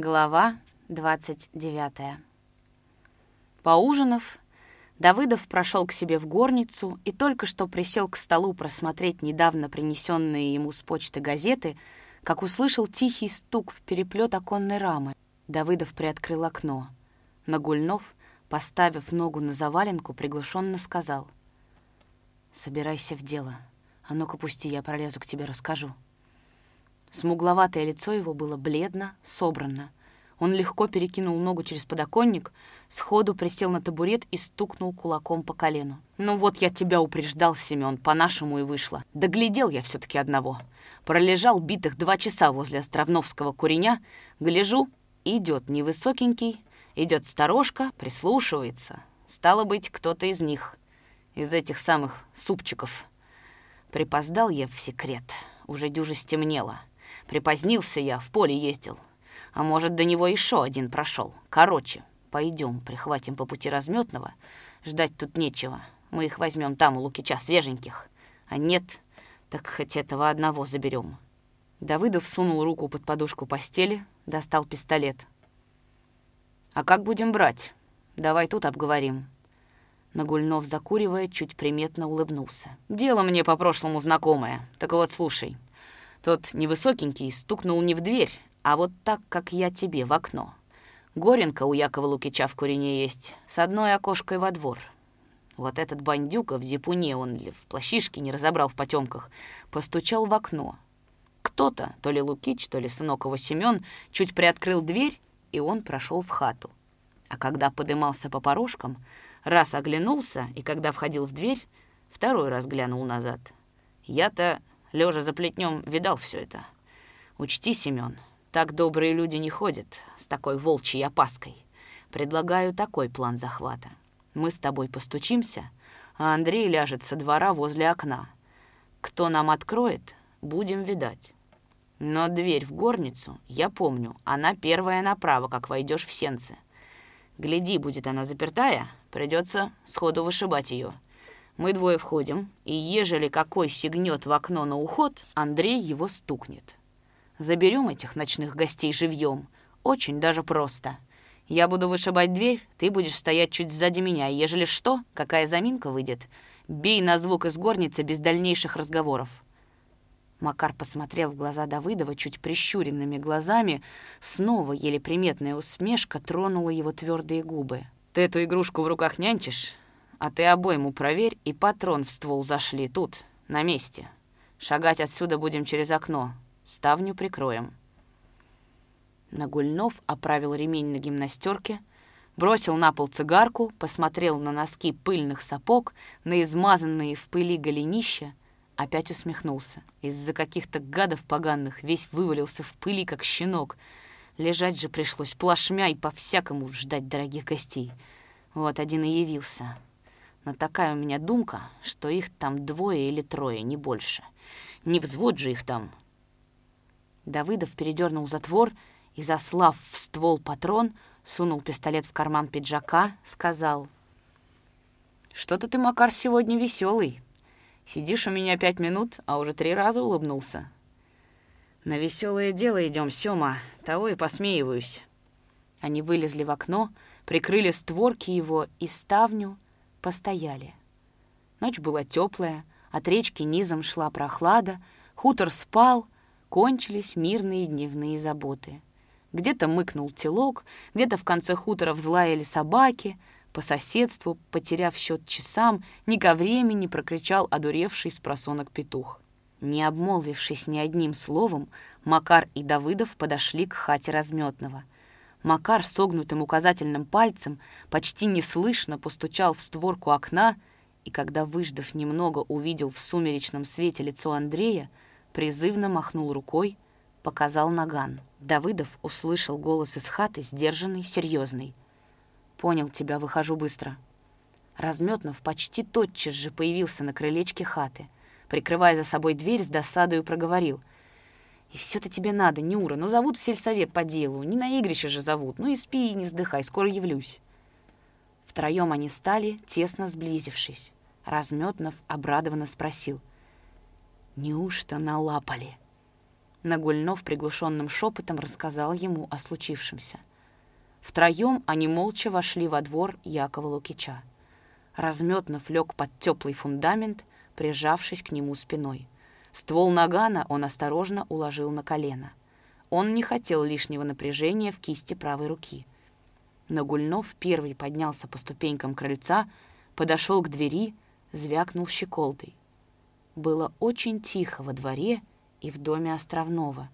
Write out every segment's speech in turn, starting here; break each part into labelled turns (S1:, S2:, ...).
S1: Глава 29. Поужинав, Давыдов прошел к себе в горницу и только что присел к столу просмотреть недавно принесенные ему с почты газеты, как услышал тихий стук в переплет оконной рамы. Давыдов приоткрыл окно. Нагульнов, поставив ногу на заваленку, приглушенно сказал. «Собирайся в дело. А ну-ка пусти, я пролезу к тебе, расскажу». Смугловатое лицо его было бледно, собрано. Он легко перекинул ногу через подоконник, сходу присел на табурет и стукнул кулаком по колену. «Ну вот я тебя упреждал, Семен, по-нашему и вышло. Доглядел я все таки одного. Пролежал битых два часа возле Островновского куреня. Гляжу, идет невысокенький, идет сторожка, прислушивается. Стало быть, кто-то из них, из этих самых супчиков. Припоздал я в секрет, уже дюже стемнело. Припозднился я, в поле ездил. А может, до него еще один прошел. Короче, пойдем, прихватим по пути разметного. Ждать тут нечего. Мы их возьмем там, у Лукича, свеженьких. А нет, так хоть этого одного заберем. Давыдов сунул руку под подушку постели, достал пистолет. «А как будем брать? Давай тут обговорим». Нагульнов, закуривая, чуть приметно улыбнулся. «Дело мне по-прошлому знакомое. Так вот, слушай. Тот невысокенький стукнул не в дверь, а вот так, как я тебе, в окно. Горенка у Якова Лукича в Курине есть, с одной окошкой во двор. Вот этот бандюка в зипуне, он ли в плащишке не разобрал в потемках, постучал в окно. Кто-то, то ли Лукич, то ли сынок его Семен, чуть приоткрыл дверь, и он прошел в хату. А когда подымался по порожкам, раз оглянулся, и когда входил в дверь, второй раз глянул назад. Я-то Лежа за плетнем, видал все это. Учти, Семен, так добрые люди не ходят с такой волчьей опаской. Предлагаю такой план захвата. Мы с тобой постучимся, а Андрей ляжет со двора возле окна. Кто нам откроет, будем видать. Но дверь в горницу, я помню, она первая направо, как войдешь в сенцы. Гляди, будет она запертая, придется сходу вышибать ее. Мы двое входим, и ежели какой сигнет в окно на уход, Андрей его стукнет. Заберем этих ночных гостей живьем. Очень даже просто. Я буду вышибать дверь, ты будешь стоять чуть сзади меня, ежели что, какая заминка выйдет, бей на звук из горницы без дальнейших разговоров. Макар посмотрел в глаза Давыдова чуть прищуренными глазами. Снова еле приметная усмешка тронула его твердые губы. «Ты эту игрушку в руках нянчишь? А ты обойму проверь и патрон в ствол зашли тут, на месте. Шагать отсюда будем через окно. Ставню прикроем». Нагульнов оправил ремень на гимнастерке, бросил на пол цигарку, посмотрел на носки пыльных сапог, на измазанные в пыли голенища, опять усмехнулся. Из-за каких-то гадов поганых весь вывалился в пыли, как щенок. Лежать же пришлось плашмя и по-всякому ждать дорогих гостей. Вот один и явился. Но такая у меня думка, что их там двое или трое, не больше. Не взвод же их там. Давыдов передернул затвор и, заслав в ствол патрон, сунул пистолет в карман пиджака, сказал. «Что-то ты, Макар, сегодня веселый. Сидишь у меня пять минут, а уже три раза улыбнулся». «На веселое дело идем, Сёма, того и посмеиваюсь». Они вылезли в окно, прикрыли створки его и ставню, постояли. Ночь была теплая, от речки низом шла прохлада, хутор спал, кончились мирные дневные заботы. Где-то мыкнул телок, где-то в конце хутора взлаяли собаки, по соседству, потеряв счет часам, ни ко времени прокричал одуревший с просонок петух. Не обмолвившись ни одним словом, Макар и Давыдов подошли к хате разметного — Макар согнутым указательным пальцем почти неслышно постучал в створку окна, и когда, выждав немного, увидел в сумеречном свете лицо Андрея, призывно махнул рукой, показал наган. Давыдов услышал голос из хаты, сдержанный, серьезный. «Понял тебя, выхожу быстро». Разметнов почти тотчас же появился на крылечке хаты. Прикрывая за собой дверь, с досадою проговорил — и все-то тебе надо, Нюра, ну зовут в сельсовет по делу, не на игрище же зовут, ну и спи и не вздыхай, скоро явлюсь. Втроем они стали, тесно сблизившись. Разметнов обрадованно спросил. «Неужто налапали?» Нагульнов приглушенным шепотом рассказал ему о случившемся. Втроем они молча вошли во двор Якова Лукича. Разметнов лег под теплый фундамент, прижавшись к нему спиной. Ствол нагана он осторожно уложил на колено. Он не хотел лишнего напряжения в кисти правой руки. Нагульнов первый поднялся по ступенькам крыльца, подошел к двери, звякнул щеколдой. Было очень тихо во дворе и в доме Островного.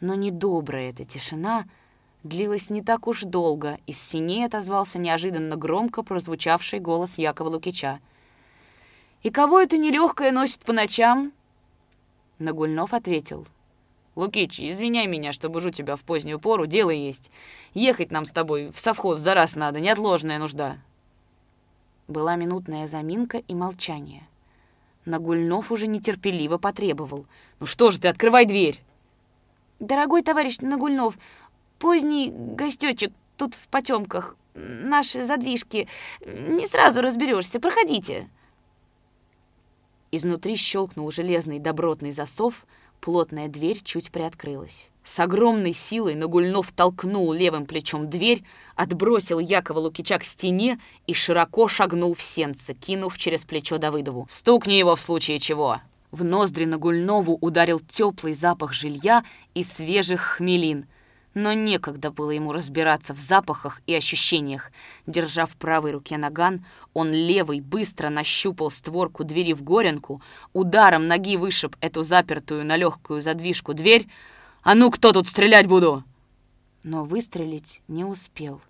S1: Но недобрая эта тишина длилась не так уж долго, из синей отозвался неожиданно громко прозвучавший голос Якова Лукича. «И кого это нелегкое носит по ночам?» Нагульнов ответил. «Лукич, извиняй меня, что бужу тебя в позднюю пору, дело есть. Ехать нам с тобой в совхоз за раз надо, неотложная нужда». Была минутная заминка и молчание. Нагульнов уже нетерпеливо потребовал. «Ну что же ты, открывай дверь!» «Дорогой товарищ Нагульнов, поздний гостечек тут в потемках, наши задвижки, не сразу разберешься, проходите!» Изнутри щелкнул железный добротный засов, плотная дверь чуть приоткрылась. С огромной силой Нагульнов толкнул левым плечом дверь, отбросил Якова Лукича к стене и широко шагнул в сенце, кинув через плечо Давыдову. «Стукни его в случае чего!» В ноздри Нагульнову ударил теплый запах жилья и свежих хмелин но некогда было ему разбираться в запахах и ощущениях. Держа в правой руке наган, он левой быстро нащупал створку двери в горенку, ударом ноги вышиб эту запертую на легкую задвижку дверь. «А ну, кто тут стрелять буду?» Но выстрелить не успел.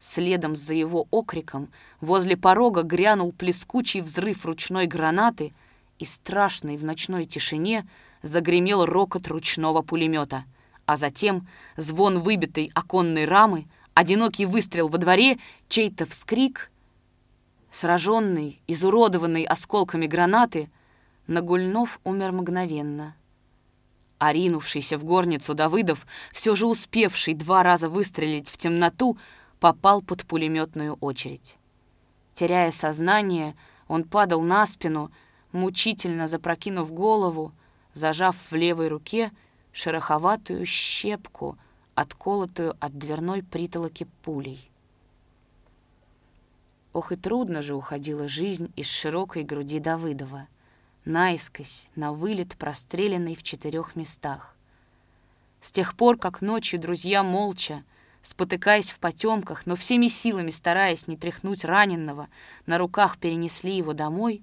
S1: Следом за его окриком возле порога грянул плескучий взрыв ручной гранаты, и страшный в ночной тишине загремел рокот ручного пулемета — а затем звон выбитой оконной рамы, одинокий выстрел во дворе, чей-то вскрик. Сраженный, изуродованный осколками гранаты, Нагульнов умер мгновенно. Оринувшийся в горницу Давыдов, все же успевший два раза выстрелить в темноту, попал под пулеметную очередь. Теряя сознание, он падал на спину, мучительно запрокинув голову, зажав в левой руке — шероховатую щепку, отколотую от дверной притолоки пулей. Ох и трудно же уходила жизнь из широкой груди Давыдова, наискось, на вылет простреленный в четырех местах. С тех пор, как ночью друзья молча, спотыкаясь в потемках, но всеми силами стараясь не тряхнуть раненного, на руках перенесли его домой,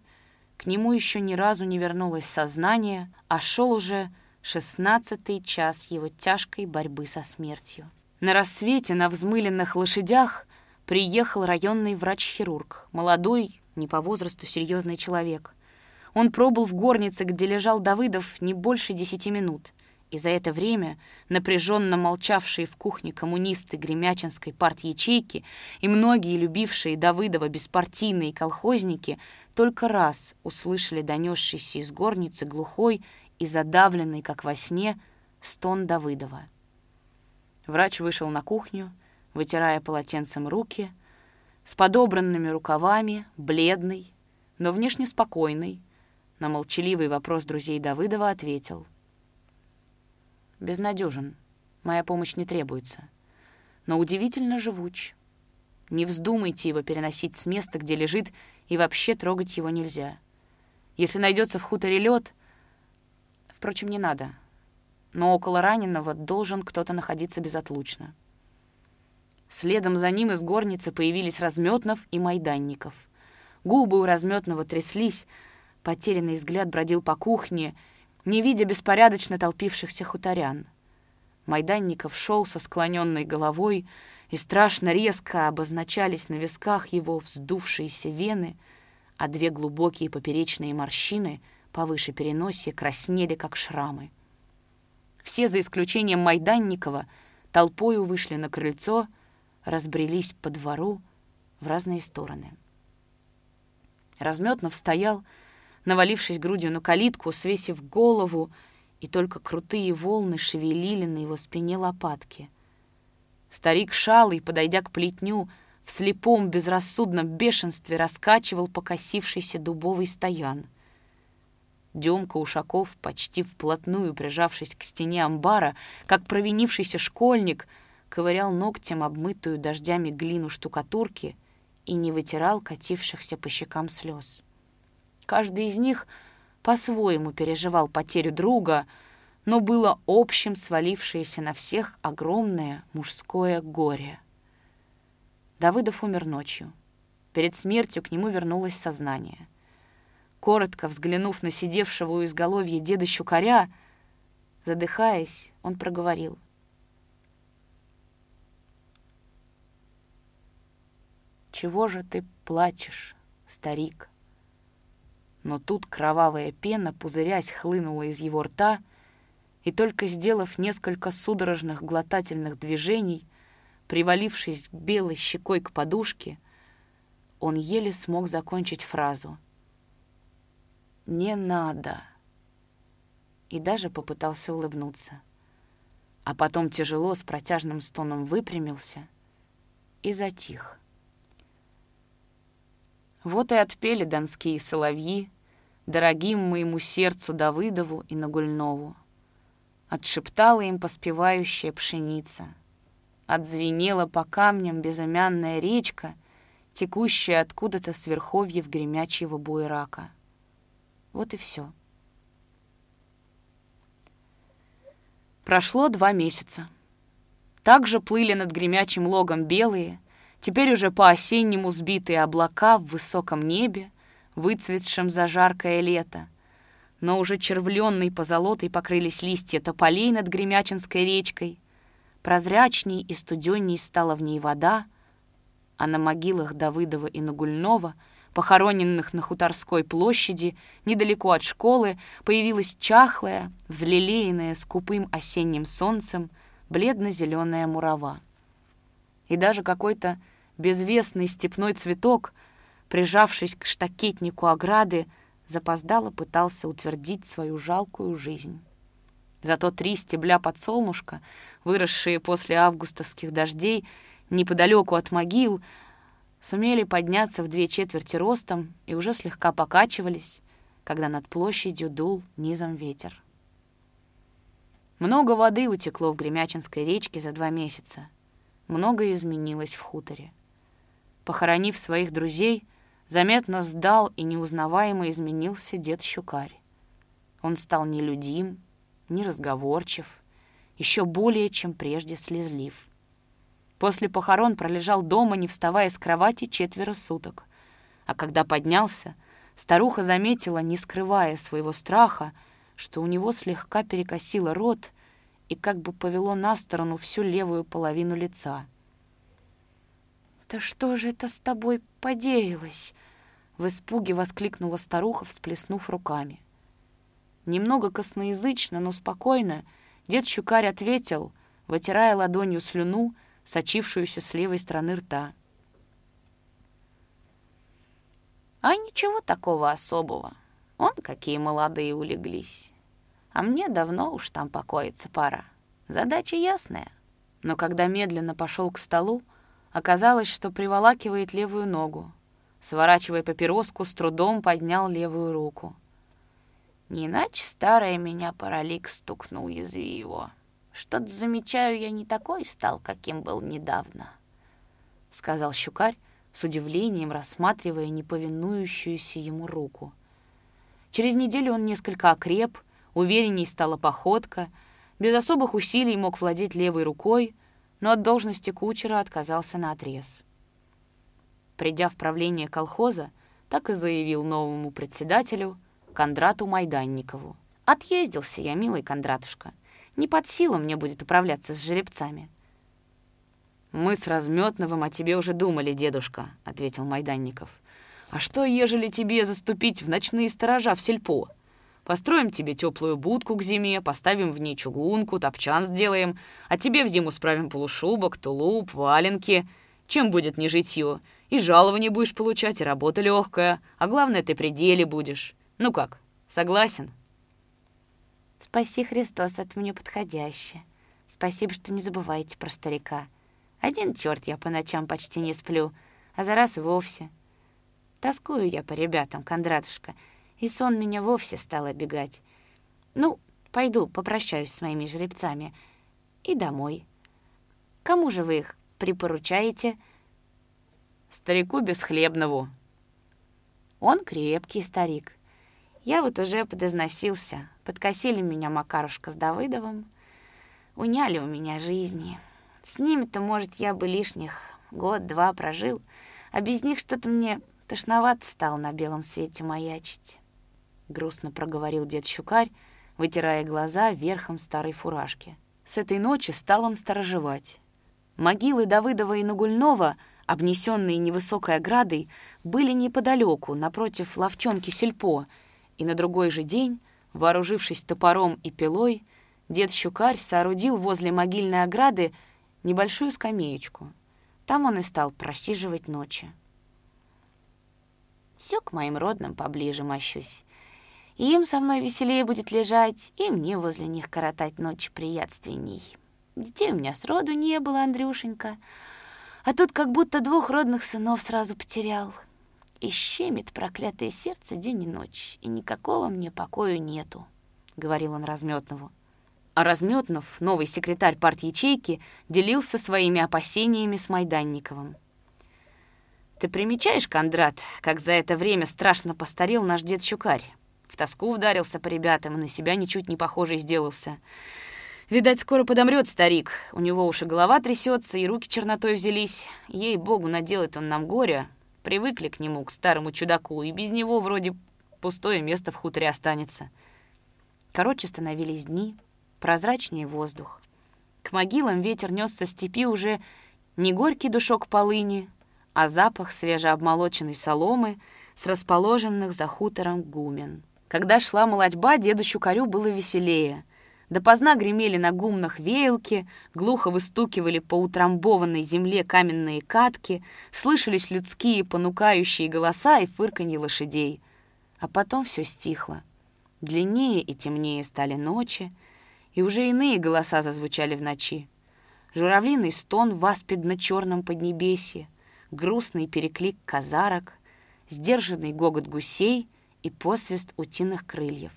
S1: к нему еще ни разу не вернулось сознание, а шел уже шестнадцатый час его тяжкой борьбы со смертью. На рассвете на взмыленных лошадях приехал районный врач-хирург, молодой, не по возрасту серьезный человек. Он пробыл в горнице, где лежал Давыдов, не больше десяти минут, и за это время напряженно молчавшие в кухне коммунисты Гремячинской парт-ячейки и многие любившие Давыдова беспартийные колхозники только раз услышали донесшийся из горницы глухой и задавленный, как во сне, стон Давыдова. Врач вышел на кухню, вытирая полотенцем руки, с подобранными рукавами, бледный, но внешне спокойный, на молчаливый вопрос друзей Давыдова ответил. «Безнадежен. Моя помощь не требуется. Но удивительно живуч. Не вздумайте его переносить с места, где лежит, и вообще трогать его нельзя. Если найдется в хуторе лед, Впрочем, не надо. Но около раненого должен кто-то находиться безотлучно. Следом за ним из горницы появились Разметнов и Майданников. Губы у Разметного тряслись, потерянный взгляд бродил по кухне, не видя беспорядочно толпившихся хуторян. Майданников шел со склоненной головой, и страшно резко обозначались на висках его вздувшиеся вены, а две глубокие поперечные морщины — повыше переносе краснели, как шрамы. Все, за исключением Майданникова, толпою вышли на крыльцо, разбрелись по двору в разные стороны. Разметнов стоял, навалившись грудью на калитку, свесив голову, и только крутые волны шевелили на его спине лопатки. Старик шалый, подойдя к плетню, в слепом безрассудном бешенстве раскачивал покосившийся дубовый стоян — Демка Ушаков, почти вплотную прижавшись к стене амбара, как провинившийся школьник, ковырял ногтем обмытую дождями глину штукатурки и не вытирал катившихся по щекам слез. Каждый из них по-своему переживал потерю друга, но было общим свалившееся на всех огромное мужское горе. Давыдов умер ночью. Перед смертью к нему вернулось сознание. Коротко взглянув на сидевшего у изголовья деда Щукаря, задыхаясь, он проговорил. «Чего же ты плачешь, старик?» Но тут кровавая пена, пузырясь, хлынула из его рта, и только сделав несколько судорожных глотательных движений, привалившись белой щекой к подушке, он еле смог закончить фразу «Не надо!» и даже попытался улыбнуться. А потом тяжело с протяжным стоном выпрямился и затих. Вот и отпели донские соловьи дорогим моему сердцу Давыдову и Нагульнову. Отшептала им поспевающая пшеница. Отзвенела по камням безымянная речка, текущая откуда-то с верховьев гремячего буерака. Вот и все. Прошло два месяца. Также плыли над гремячим логом белые, теперь уже по-осеннему сбитые облака в высоком небе, выцветшем за жаркое лето. Но уже червленной позолотой покрылись листья тополей над Гремячинской речкой. Прозрачней и студенней стала в ней вода, а на могилах Давыдова и Нагульнова, похороненных на Хуторской площади, недалеко от школы, появилась чахлая, взлелеянная скупым осенним солнцем, бледно-зеленая мурава. И даже какой-то безвестный степной цветок — прижавшись к штакетнику ограды, запоздало пытался утвердить свою жалкую жизнь. Зато три стебля подсолнушка, выросшие после августовских дождей неподалеку от могил, сумели подняться в две четверти ростом и уже слегка покачивались, когда над площадью дул низом ветер. Много воды утекло в Гремячинской речке за два месяца. Многое изменилось в хуторе. Похоронив своих друзей, Заметно сдал и неузнаваемо изменился дед Щукарь. Он стал нелюдим, неразговорчив, еще более, чем прежде слезлив. После похорон пролежал дома, не вставая с кровати, четверо суток. А когда поднялся, старуха заметила, не скрывая своего страха, что у него слегка перекосило рот и как бы повело на сторону всю левую половину лица — «Да что же это с тобой подеялось?» В испуге воскликнула старуха, всплеснув руками. Немного косноязычно, но спокойно дед Щукарь ответил, вытирая ладонью слюну, сочившуюся с левой стороны рта. «А ничего такого особого. Он какие молодые улеглись. А мне давно уж там покоиться пора. Задача ясная». Но когда медленно пошел к столу, Оказалось, что приволакивает левую ногу. Сворачивая папироску, с трудом поднял левую руку. Не иначе старая меня паралик стукнул, язви его. Что-то замечаю, я не такой стал, каким был недавно, — сказал щукарь, с удивлением рассматривая неповинующуюся ему руку. Через неделю он несколько окреп, уверенней стала походка, без особых усилий мог владеть левой рукой, но от должности кучера отказался на отрез. Придя в правление колхоза, так и заявил новому председателю, Кондрату Майданникову. «Отъездился я, милый Кондратушка. Не под силу мне будет управляться с жеребцами». «Мы с Разметновым о тебе уже думали, дедушка», — ответил Майданников. «А что, ежели тебе заступить в ночные сторожа в сельпо? Построим тебе теплую будку к зиме, поставим в ней чугунку, топчан сделаем, а тебе в зиму справим полушубок, тулуп, валенки. Чем будет не житье? И жалование будешь получать, и работа легкая, а главное, ты при деле будешь. Ну как, согласен?»
S2: «Спаси, Христос, это мне подходящее. Спасибо, что не забываете про старика. Один черт я по ночам почти не сплю, а за раз и вовсе. Тоскую я по ребятам, Кондратушка, и сон меня вовсе стал обегать. Ну, пойду попрощаюсь с моими жеребцами и домой. Кому же вы их припоручаете?»
S1: «Старику Бесхлебнову».
S2: «Он крепкий старик. Я вот уже подозносился. Подкосили меня Макарушка с Давыдовым. Уняли у меня жизни. С ними-то, может, я бы лишних год-два прожил, а без них что-то мне тошновато стало на белом свете маячить. Грустно проговорил дед Щукарь, вытирая глаза верхом старой фуражки.
S1: С этой ночи стал он сторожевать. Могилы Давыдова и Нагульнова, обнесенные невысокой оградой, были неподалеку, напротив ловчонки Сельпо, и на другой же день, вооружившись топором и пилой, дед Щукарь соорудил возле могильной ограды небольшую скамеечку. Там он и стал просиживать ночи. Все к моим родным поближе мощусь. И им со мной веселее будет лежать, и мне возле них коротать ночи приятственней. Детей у меня сроду не было, Андрюшенька. А тут как будто двух родных сынов сразу потерял. И щемит проклятое сердце день и ночь, и никакого мне покою нету, — говорил он Разметнову. А Разметнов, новый секретарь парт-ячейки, делился своими опасениями с Майданниковым. «Ты примечаешь, Кондрат, как за это время страшно постарел наш дед Щукарь? В тоску ударился по ребятам и на себя ничуть не похожий сделался. Видать, скоро подомрет старик. У него уж и голова трясется, и руки чернотой взялись. Ей-богу, наделает он нам горя. Привыкли к нему, к старому чудаку, и без него вроде пустое место в хуторе останется». Короче, становились дни, прозрачнее воздух. К могилам ветер нес со степи уже не горький душок полыни, а запах свежеобмолоченной соломы с расположенных за хутором гумен. Когда шла молодьба, деду Щукарю было веселее. Допоздна гремели на гумнах веялки, глухо выстукивали по утрамбованной земле каменные катки, слышались людские понукающие голоса и фырканье лошадей. А потом все стихло. Длиннее и темнее стали ночи, и уже иные голоса зазвучали в ночи. Журавлиный стон в аспидно-черном поднебесье, грустный переклик казарок, сдержанный гогот гусей и посвист утиных крыльев.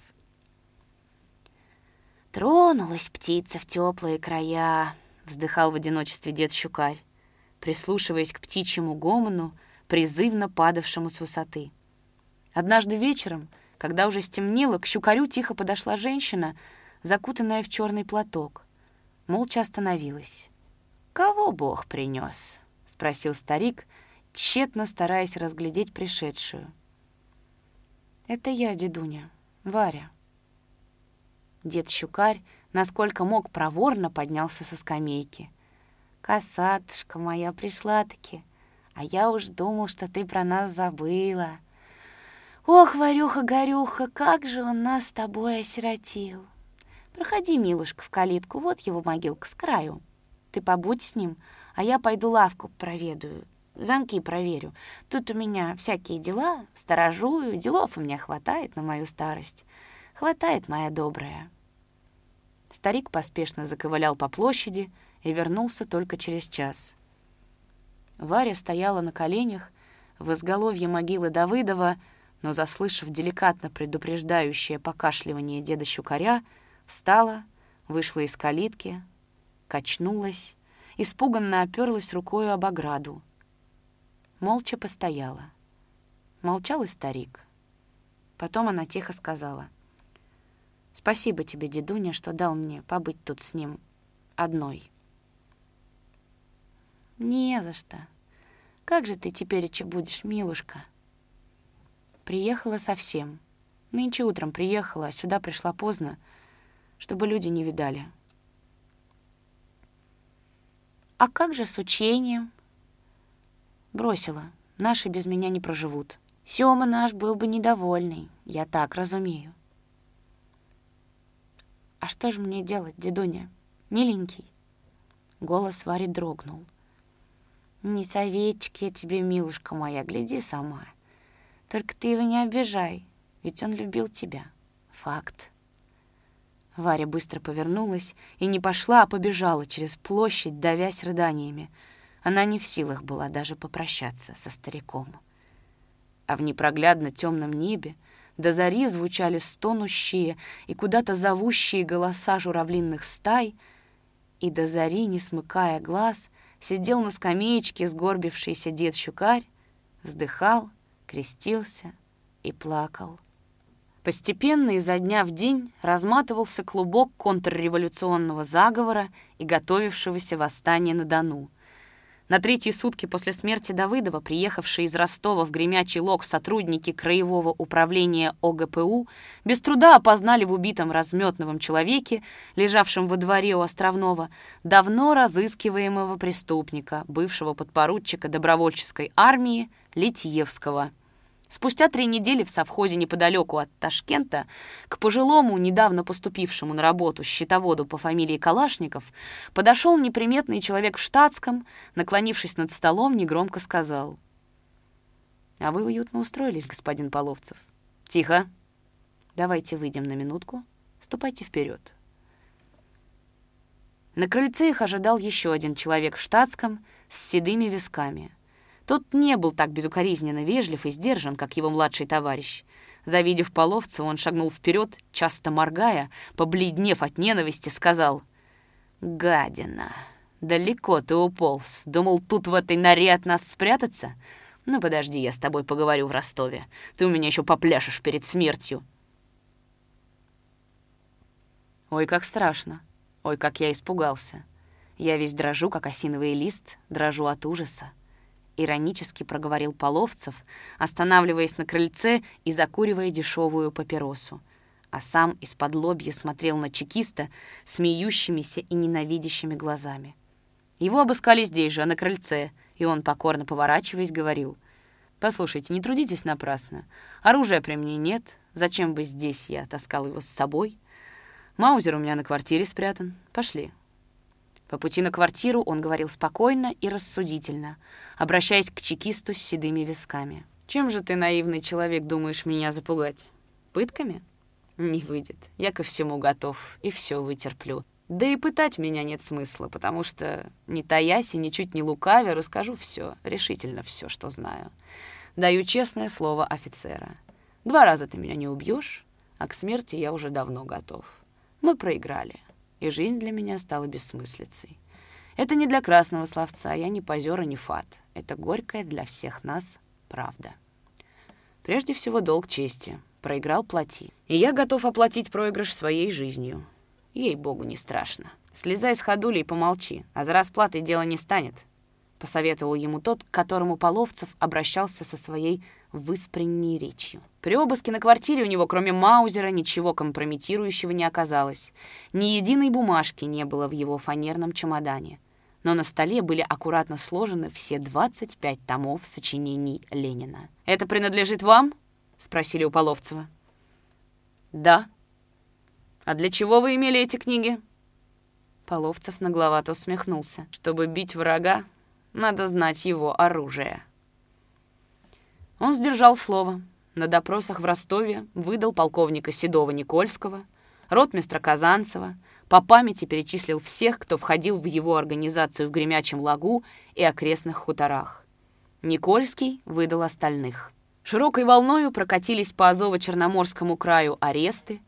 S1: «Тронулась птица в теплые края», — вздыхал в одиночестве дед Щукарь, прислушиваясь к птичьему гомону, призывно падавшему с высоты. Однажды вечером, когда уже стемнело, к Щукарю тихо подошла женщина — закутанная в черный платок. Молча остановилась. «Кого Бог принес? спросил старик, тщетно стараясь разглядеть пришедшую. «Это я, дедуня, Варя». Дед Щукарь, насколько мог, проворно поднялся со скамейки. «Косатушка моя пришла-таки, а я уж думал, что ты про нас забыла. Ох, Варюха-горюха, как же он нас с тобой осиротил!» Проходи, милушка, в калитку, вот его могилка с краю. Ты побудь с ним, а я пойду лавку проведаю, замки проверю. Тут у меня всякие дела, сторожую, делов у меня хватает на мою старость. Хватает, моя добрая». Старик поспешно заковылял по площади и вернулся только через час. Варя стояла на коленях в изголовье могилы Давыдова, но, заслышав деликатно предупреждающее покашливание деда Щукаря, Встала, вышла из калитки, качнулась, испуганно оперлась рукою об ограду. Молча постояла. Молчал и старик. Потом она тихо сказала. «Спасибо тебе, дедуня, что дал мне побыть тут с ним одной». «Не за что. Как же ты теперь будешь, милушка?» Приехала совсем. Нынче утром приехала, а сюда пришла поздно, чтобы люди не видали. «А как же с учением?» Бросила. Наши без меня не проживут. Сёма наш был бы недовольный, я так разумею. «А что же мне делать, дедуня? Миленький?» Голос Вари дрогнул. «Не советчик я тебе, милушка моя, гляди сама. Только ты его не обижай, ведь он любил тебя. Факт». Варя быстро повернулась и не пошла, а побежала через площадь, давясь рыданиями. Она не в силах была даже попрощаться со стариком. А в непроглядно темном небе До зари звучали стонущие и куда-то зовущие голоса журавлинных стай, и до зари, не смыкая глаз, сидел на скамеечке сгорбившийся дед-щукарь, вздыхал, крестился и плакал. Постепенно изо дня в день разматывался клубок контрреволюционного заговора и готовившегося восстания на Дону — на третьи сутки после смерти Давыдова, приехавшие из Ростова в Гремячий Лог сотрудники Краевого управления ОГПУ без труда опознали в убитом разметновом человеке, лежавшем во дворе у Островного, давно разыскиваемого преступника, бывшего подпоручика добровольческой армии Литьевского. Спустя три недели в совхозе неподалеку от Ташкента к пожилому, недавно поступившему на работу счетоводу по фамилии Калашников подошел неприметный человек в штатском, наклонившись над столом, негромко сказал. «А вы уютно устроились, господин Половцев. Тихо. Давайте выйдем на минутку. Ступайте вперед. На крыльце их ожидал еще один человек в штатском с седыми висками — тот не был так безукоризненно вежлив и сдержан, как его младший товарищ. Завидев половца, он шагнул вперед, часто моргая, побледнев от ненависти, сказал «Гадина, далеко ты уполз. Думал, тут в этой норе от нас спрятаться? Ну, подожди, я с тобой поговорю в Ростове. Ты у меня еще попляшешь перед смертью». Ой, как страшно. Ой, как я испугался. Я весь дрожу, как осиновый лист, дрожу от ужаса иронически проговорил Половцев, останавливаясь на крыльце и закуривая дешевую папиросу. А сам из-под лобья смотрел на чекиста смеющимися и ненавидящими глазами. Его обыскали здесь же, на крыльце, и он, покорно поворачиваясь, говорил, «Послушайте, не трудитесь напрасно. Оружия при мне нет. Зачем бы здесь я таскал его с собой? Маузер у меня на квартире спрятан. Пошли». По пути на квартиру он говорил спокойно и рассудительно, обращаясь к чекисту с седыми висками. «Чем же ты, наивный человек, думаешь меня запугать? Пытками? Не выйдет. Я ко всему готов и все вытерплю. Да и пытать меня нет смысла, потому что, не таясь и ничуть не лукавя, расскажу все, решительно все, что знаю. Даю честное слово офицера. Два раза ты меня не убьешь, а к смерти я уже давно готов. Мы проиграли и жизнь для меня стала бессмыслицей. Это не для красного словца, я не позер и не фат. Это горькая для всех нас правда. Прежде всего, долг чести. Проиграл — плати. И я готов оплатить проигрыш своей жизнью. Ей-богу, не страшно. Слезай с ходули и помолчи, а за расплатой дело не станет. Посоветовал ему тот, к которому Половцев обращался со своей выспренней речью. При обыске на квартире у него, кроме Маузера, ничего компрометирующего не оказалось. Ни единой бумажки не было в его фанерном чемодане. Но на столе были аккуратно сложены все 25 томов сочинений Ленина. «Это принадлежит вам?» — спросили у Половцева. «Да». «А для чего вы имели эти книги?» Половцев нагловато усмехнулся. «Чтобы бить врага, надо знать его оружие». Он сдержал слово. На допросах в Ростове выдал полковника Седова-Никольского, ротмистра Казанцева, по памяти перечислил всех, кто входил в его организацию в Гремячем лагу и окрестных хуторах. Никольский выдал остальных. Широкой волною прокатились по Азово-Черноморскому краю аресты,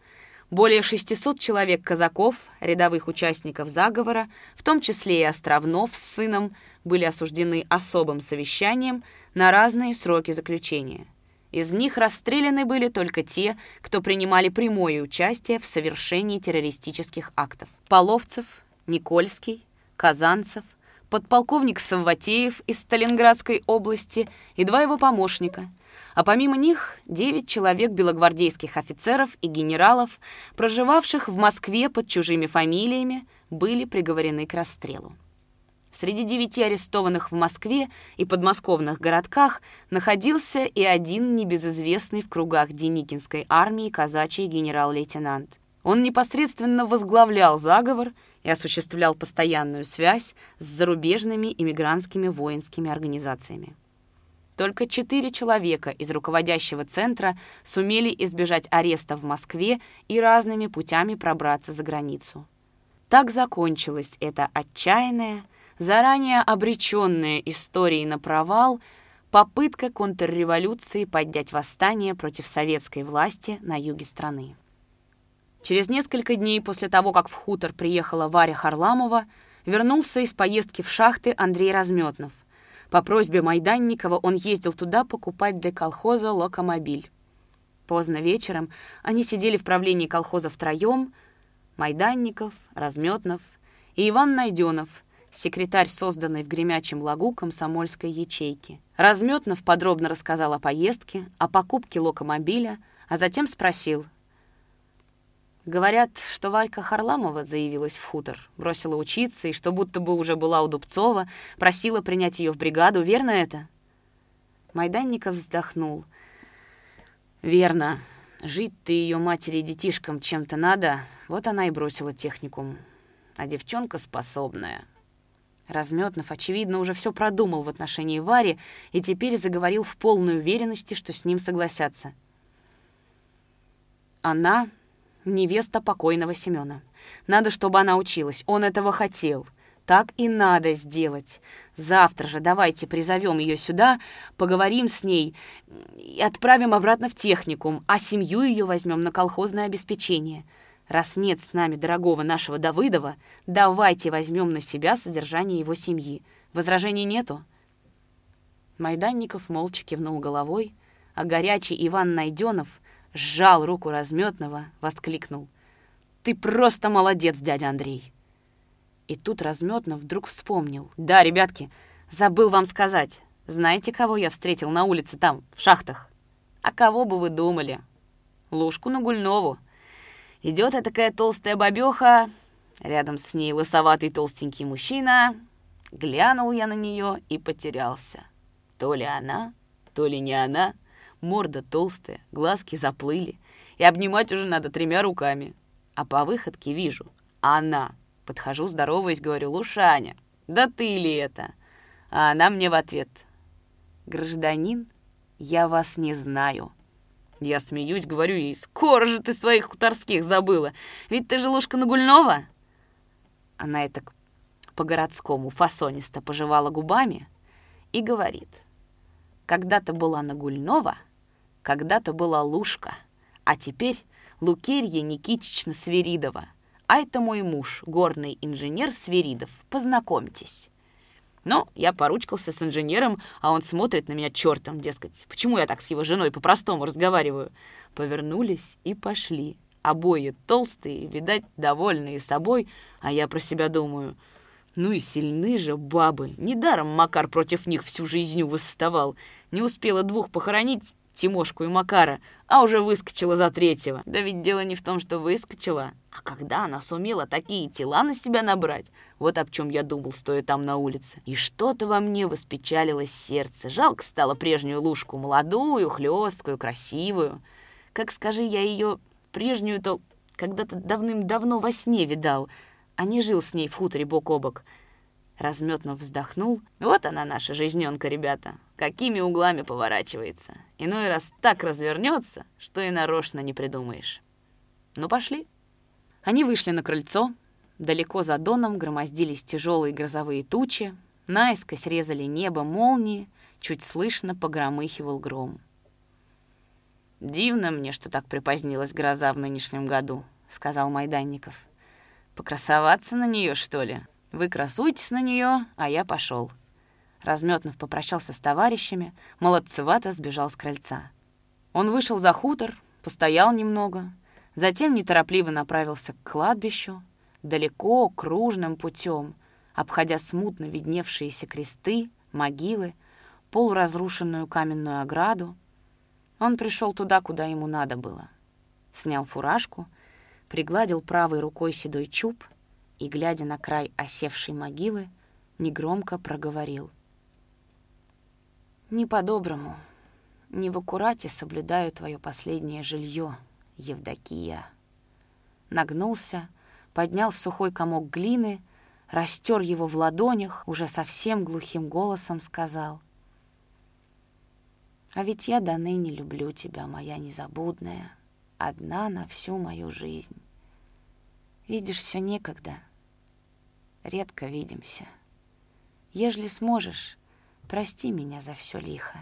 S1: более 600 человек казаков, рядовых участников заговора, в том числе и Островнов с сыном, были осуждены особым совещанием на разные сроки заключения. Из них расстреляны были только те, кто принимали прямое участие в совершении террористических актов. Половцев, Никольский, Казанцев, подполковник Савватеев из Сталинградской области и два его помощника – а помимо них девять человек белогвардейских офицеров и генералов, проживавших в Москве под чужими фамилиями, были приговорены к расстрелу. Среди девяти арестованных в Москве и подмосковных городках находился и один небезызвестный в кругах Деникинской армии казачий генерал-лейтенант. Он непосредственно возглавлял заговор и осуществлял постоянную связь с зарубежными иммигрантскими воинскими организациями. Только четыре человека из руководящего центра сумели избежать ареста в Москве и разными путями пробраться за границу. Так закончилась эта отчаянная, заранее обреченная историей на провал, Попытка контрреволюции поднять восстание против советской власти на юге страны. Через несколько дней после того, как в хутор приехала Варя Харламова, вернулся из поездки в шахты Андрей Разметнов. По просьбе Майданникова он ездил туда покупать для колхоза локомобиль. Поздно вечером они сидели в правлении колхоза втроем — Майданников, Разметнов и Иван Найденов, секретарь созданной в Гремячем лагу комсомольской ячейки. Разметнов подробно рассказал о поездке, о покупке локомобиля, а затем спросил — Говорят, что Варька Харламова заявилась в хутор, бросила учиться и что будто бы уже была у Дубцова, просила принять ее в бригаду. Верно это? Майданников вздохнул. Верно. Жить ты ее матери и детишкам чем-то надо. Вот она и бросила техникум. А девчонка способная. Разметнов, очевидно, уже все продумал в отношении Вари и теперь заговорил в полной уверенности, что с ним согласятся. Она невеста покойного Семена. Надо, чтобы она училась. Он этого хотел. Так и надо сделать. Завтра же давайте призовем ее сюда, поговорим с ней и отправим обратно в техникум, а семью ее возьмем на колхозное обеспечение. Раз нет с нами дорогого нашего Давыдова, давайте возьмем на себя содержание его семьи. Возражений нету?» Майданников молча кивнул головой, а горячий Иван Найденов сжал руку разметного, воскликнул. «Ты просто молодец, дядя Андрей!» И тут разметно вдруг вспомнил. «Да, ребятки, забыл вам сказать. Знаете, кого я встретил на улице там, в шахтах? А кого бы вы думали? Лужку на Гульнову. Идет такая толстая бабёха, рядом с ней лысоватый толстенький мужчина. Глянул я на нее и потерялся. То ли она, то ли не она — Морда толстая, глазки заплыли. И обнимать уже надо тремя руками. А по выходке вижу. Она. Подхожу, здороваюсь, говорю, Лушаня, да ты ли это? А она мне в ответ. Гражданин, я вас не знаю. Я смеюсь, говорю ей, скоро же ты своих хуторских забыла. Ведь ты же Лушка Нагульнова. Она это по-городскому фасонисто пожевала губами и говорит. Когда-то была Нагульнова, когда-то была Лушка, а теперь Лукерья Никитична Свиридова. А это мой муж, горный инженер Свиридов. Познакомьтесь. Ну, я поручкался с инженером, а он смотрит на меня чертом, дескать. Почему я так с его женой по-простому разговариваю? Повернулись и пошли. Обои толстые, видать, довольные собой, а я про себя думаю. Ну и сильны же бабы. Недаром Макар против них всю жизнь восставал. Не успела двух похоронить, Тимошку и Макара, а уже выскочила за третьего. Да ведь дело не в том, что выскочила, а когда она сумела такие тела на себя набрать. Вот об чем я думал, стоя там на улице. И что-то во мне воспечалилось сердце. Жалко стало прежнюю лужку, молодую, хлесткую, красивую. Как скажи я ее прежнюю-то когда-то давным-давно во сне видал, а не жил с ней в хуторе бок о бок. Разметно вздохнул. Вот она, наша жизненка, ребята. Какими углами поворачивается. Иной раз так развернется, что и нарочно не придумаешь. Ну, пошли. Они вышли на крыльцо. Далеко за доном громоздились тяжелые грозовые тучи. Наискось резали небо молнии. Чуть слышно погромыхивал гром. «Дивно мне, что так припозднилась гроза в нынешнем году», — сказал Майданников. «Покрасоваться на нее, что ли?» Вы красуйтесь на нее, а я пошел. Разметнов попрощался с товарищами, молодцевато сбежал с крыльца. Он вышел за хутор, постоял немного, затем неторопливо направился к кладбищу, далеко, кружным путем, обходя смутно видневшиеся кресты, могилы, полуразрушенную каменную ограду. Он пришел туда, куда ему надо было. Снял фуражку, пригладил правой рукой седой чуб — и, глядя на край осевшей могилы, негромко проговорил. «Не по-доброму, не в аккурате соблюдаю твое последнее жилье, Евдокия». Нагнулся, поднял сухой комок глины, растер его в ладонях, уже совсем глухим голосом сказал. «А ведь я до ныне люблю тебя, моя незабудная, одна на всю мою жизнь. Видишь, все некогда» редко видимся. Ежели сможешь, Прости меня за все лихо,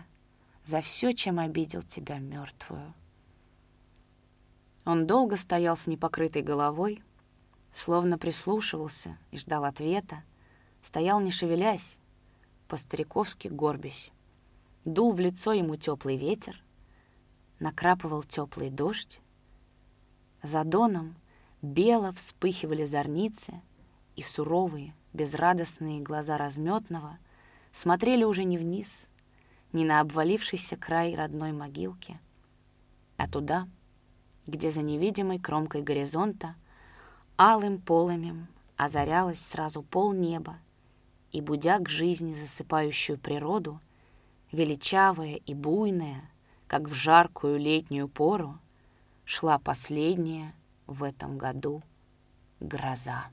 S1: за все, чем обидел тебя мертвую. Он долго стоял с непокрытой головой, словно прислушивался и ждал ответа, стоял не шевелясь, по-стариковски горбясь. Дул в лицо ему теплый ветер, накрапывал теплый дождь. За доном бело вспыхивали зорницы, и суровые, безрадостные глаза разметного смотрели уже не вниз, не на обвалившийся край родной могилки, а туда, где за невидимой кромкой горизонта алым полымем озарялось сразу полнеба, и, будя к жизни засыпающую природу, величавая и буйная, как в жаркую летнюю пору, шла последняя в этом году гроза.